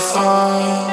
far